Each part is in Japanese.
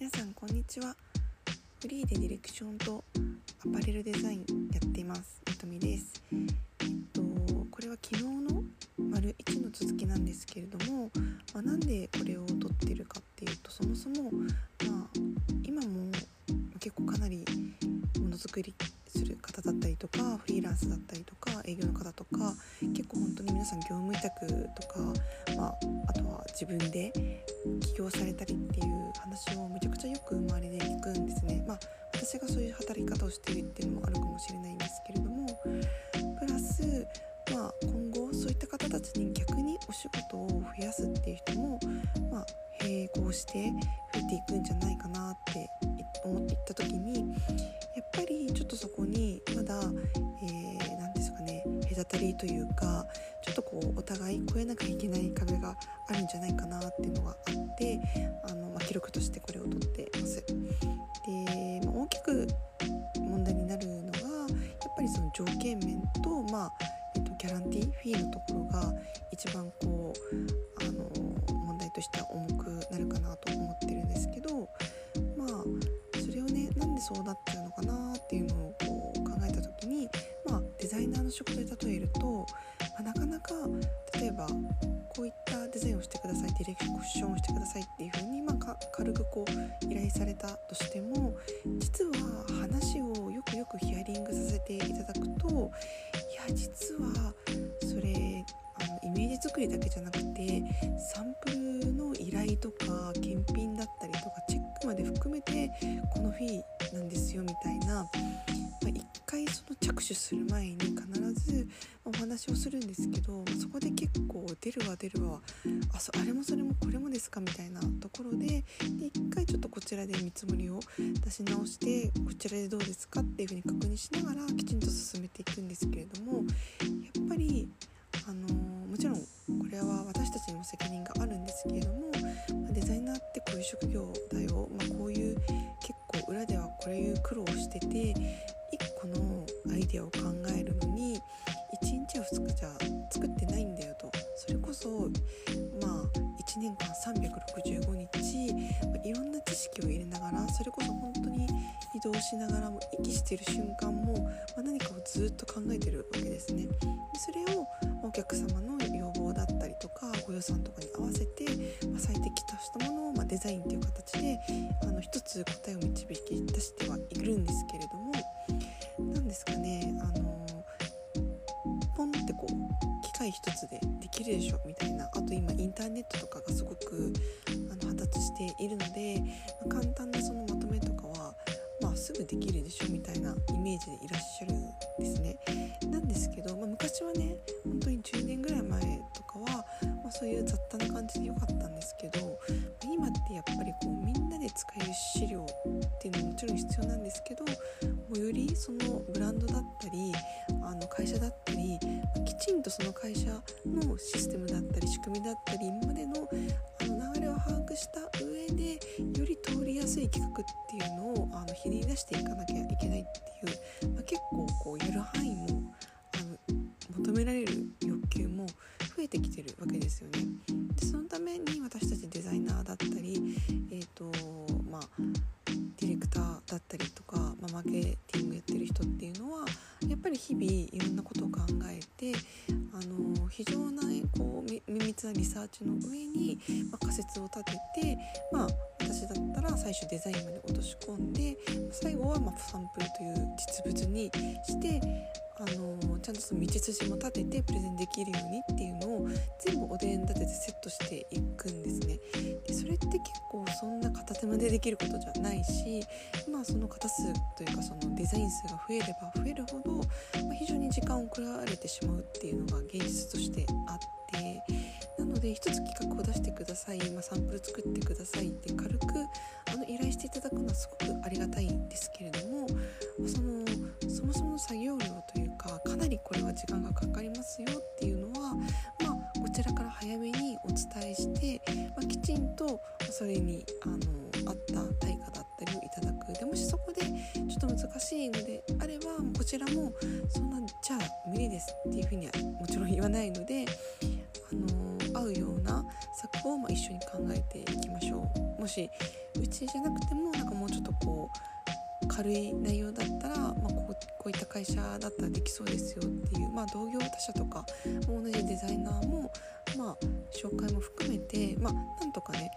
皆さんこんにちは。フリーでディレクションとアパレルデザインやっています。みとみですえっとこれは昨日の丸1の続きなんですけれども、まあ、なんでこれを撮ってるかっていうとそもそもまあ今も結構かなりものづくりする方だったりとかフリーランスだったりさん業務委託とか、まあ、あとは自分で起業されたりっていう話をめちゃくちゃよく周りで聞くんですね。まあ、私がそういう働き方をしてるっていうのもあるかもしれないんですけれどもプラス、まあ、今後そういった方たちに逆にお仕事を増やすっていう人も、まあ、並行して増えていくんじゃないかなって思っていった時にやっぱりちょっとそこにまだ何、えー、ですかね隔たりというかちょっとこうお互い越えなきゃいけない壁があるんじゃないかなっていうのがあってあの、まあ、記録としてこれを取ってます。で、まあ、大きく問題になるのがやっぱりその条件面と、まあえっと、ギャランティーフィーのところが一番こうあの問題としては重くなるかなと思ってるんですけどまあそれをねなんでそうなっちゃうのかな職で例えると、まあ、なかなか例えばこういったデザインをしてくださいディレクションをしてくださいっていうふうに、まあ、軽くこう依頼されたとしても実は話をよくよくヒアリングさせていただくといや実はそれあのイメージ作りだけじゃなくてサンプルの依頼とか検品だったりとかチェックまで含めてこのフィーなんですよみたいな、まあ、一回その着手する前に必ずお話をするんですけどそこで結構出るわ出るわあそあれもそれもこれもですかみたいなところでで一回ちょっとこちらで見積もりを出し直してこちらでどうですかっていうふうに確認しながらきちんと進めていくんですけれどもやっぱりあのもちろんこれは私たちにも責任があるんですけれどもデザイナーってこういう職業だよ、まあ、こういう結構裏ではこういう苦労をしてて1個のアイデアを考えるのに1日2日じゃ作ってないんだよとそれこそまあ1年間365日、まあ、いろんな知識を入れながらそれこそ本当に移動しながらも息してる瞬間も、まあ、何かをずっと考えてるわけですね。でそれをお客様の要望だったりとかご予算とかに合わせて、まあ、最適としたものを、まあ、デザインという形であの一つ答えを導き出してはいるんですけれども何ですかねこう機械一つでできるでしょみたいなあと今インターネットとかがすごくあの発達しているので、まあ、簡単なそのまとめとかは、まあ、すぐできるでしょみたいなイメージでいらっしゃるんですね。資料っていうのももちろん必要なんですけどもうよりそのブランドだったりあの会社だったりきちんとその会社のシステムだったり仕組みだったりまでのあの流れを把握した上でより通りやすい企画っていうのをあのひねり出していかなきゃいけないっていう、まあ、結構こうやる範囲もあの求められる欲求も増えてきてるわけですよね。日々いろんなことを考えてあの非常なリサーチの上に、まあ、仮説を立てて、まあ、私だったら最初デザインまで落とし込んで最後はまサンプルという実物にしてあのちゃんとその道筋も立ててプレゼンできるようにっていうのを全部お膳立ててセットしていくんですね。でそれって結構そんな片手間でできることじゃないし、まあ、その型数というかそのデザイン数が増えれば増えるほど、まあ、非常に時間を食らわれてしまうっていうのが現実としてあって。なので一つ企画を出してください、まあ、サンプル作ってくださいって軽くあの依頼していただくのはすごくありがたいんですけれどもそのそもそもの作業量というかかなりこれは時間がかかりますよっていうのは、まあ、こちらから早めにお伝えして、まあ、きちんとそれにあの合った対価だったりをいただく。でもしそこでちょっと難しいのであればこちらもそんなじゃあ無理ですっていうふうにはもちろん言わないのであの合うような策をま一緒に考えていきましょう。もしうちじゃなくてもなんかもうちょっとこう軽い内容だったら、まあ、こうこういった会社だったらできそうですよっていう、まあ、同業他社とか同じデザイナーも、まあ、紹介も含めて、まあ、なんとかね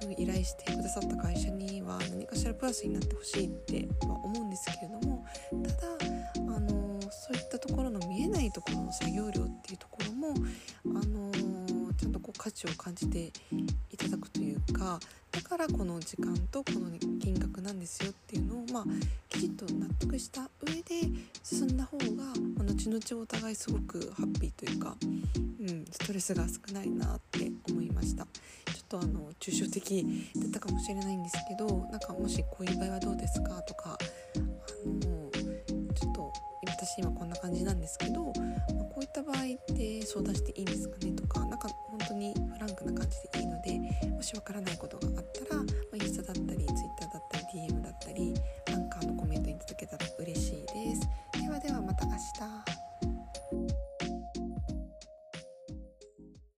そういう依頼してくださった会社には何かしらプラスになってほしいって、ま思うんですけれどもただあのそういったところの見えないところの作業量っていうと価値を感じていただくというかだからこの時間とこの金額なんですよっていうのを、まあ、きちっと納得した上で進んだ方が、まあ、後々お互いすごくハッピーというか、うん、ストレスが少ないなって思いました。ちょっとあの抽象的だったかもしれないんですけどなんかもしこういう場合はどうですかとかあのちょっと私今こんな感じなんですけど、った場合って相談していいんですかねとかなんか本当にフランクな感じでいいのでもしわからないことがあったら、まあ、インスタだったりツイッターだったり DM だったりアンカーのコメントいただけたら嬉しいです。ではではまた明日。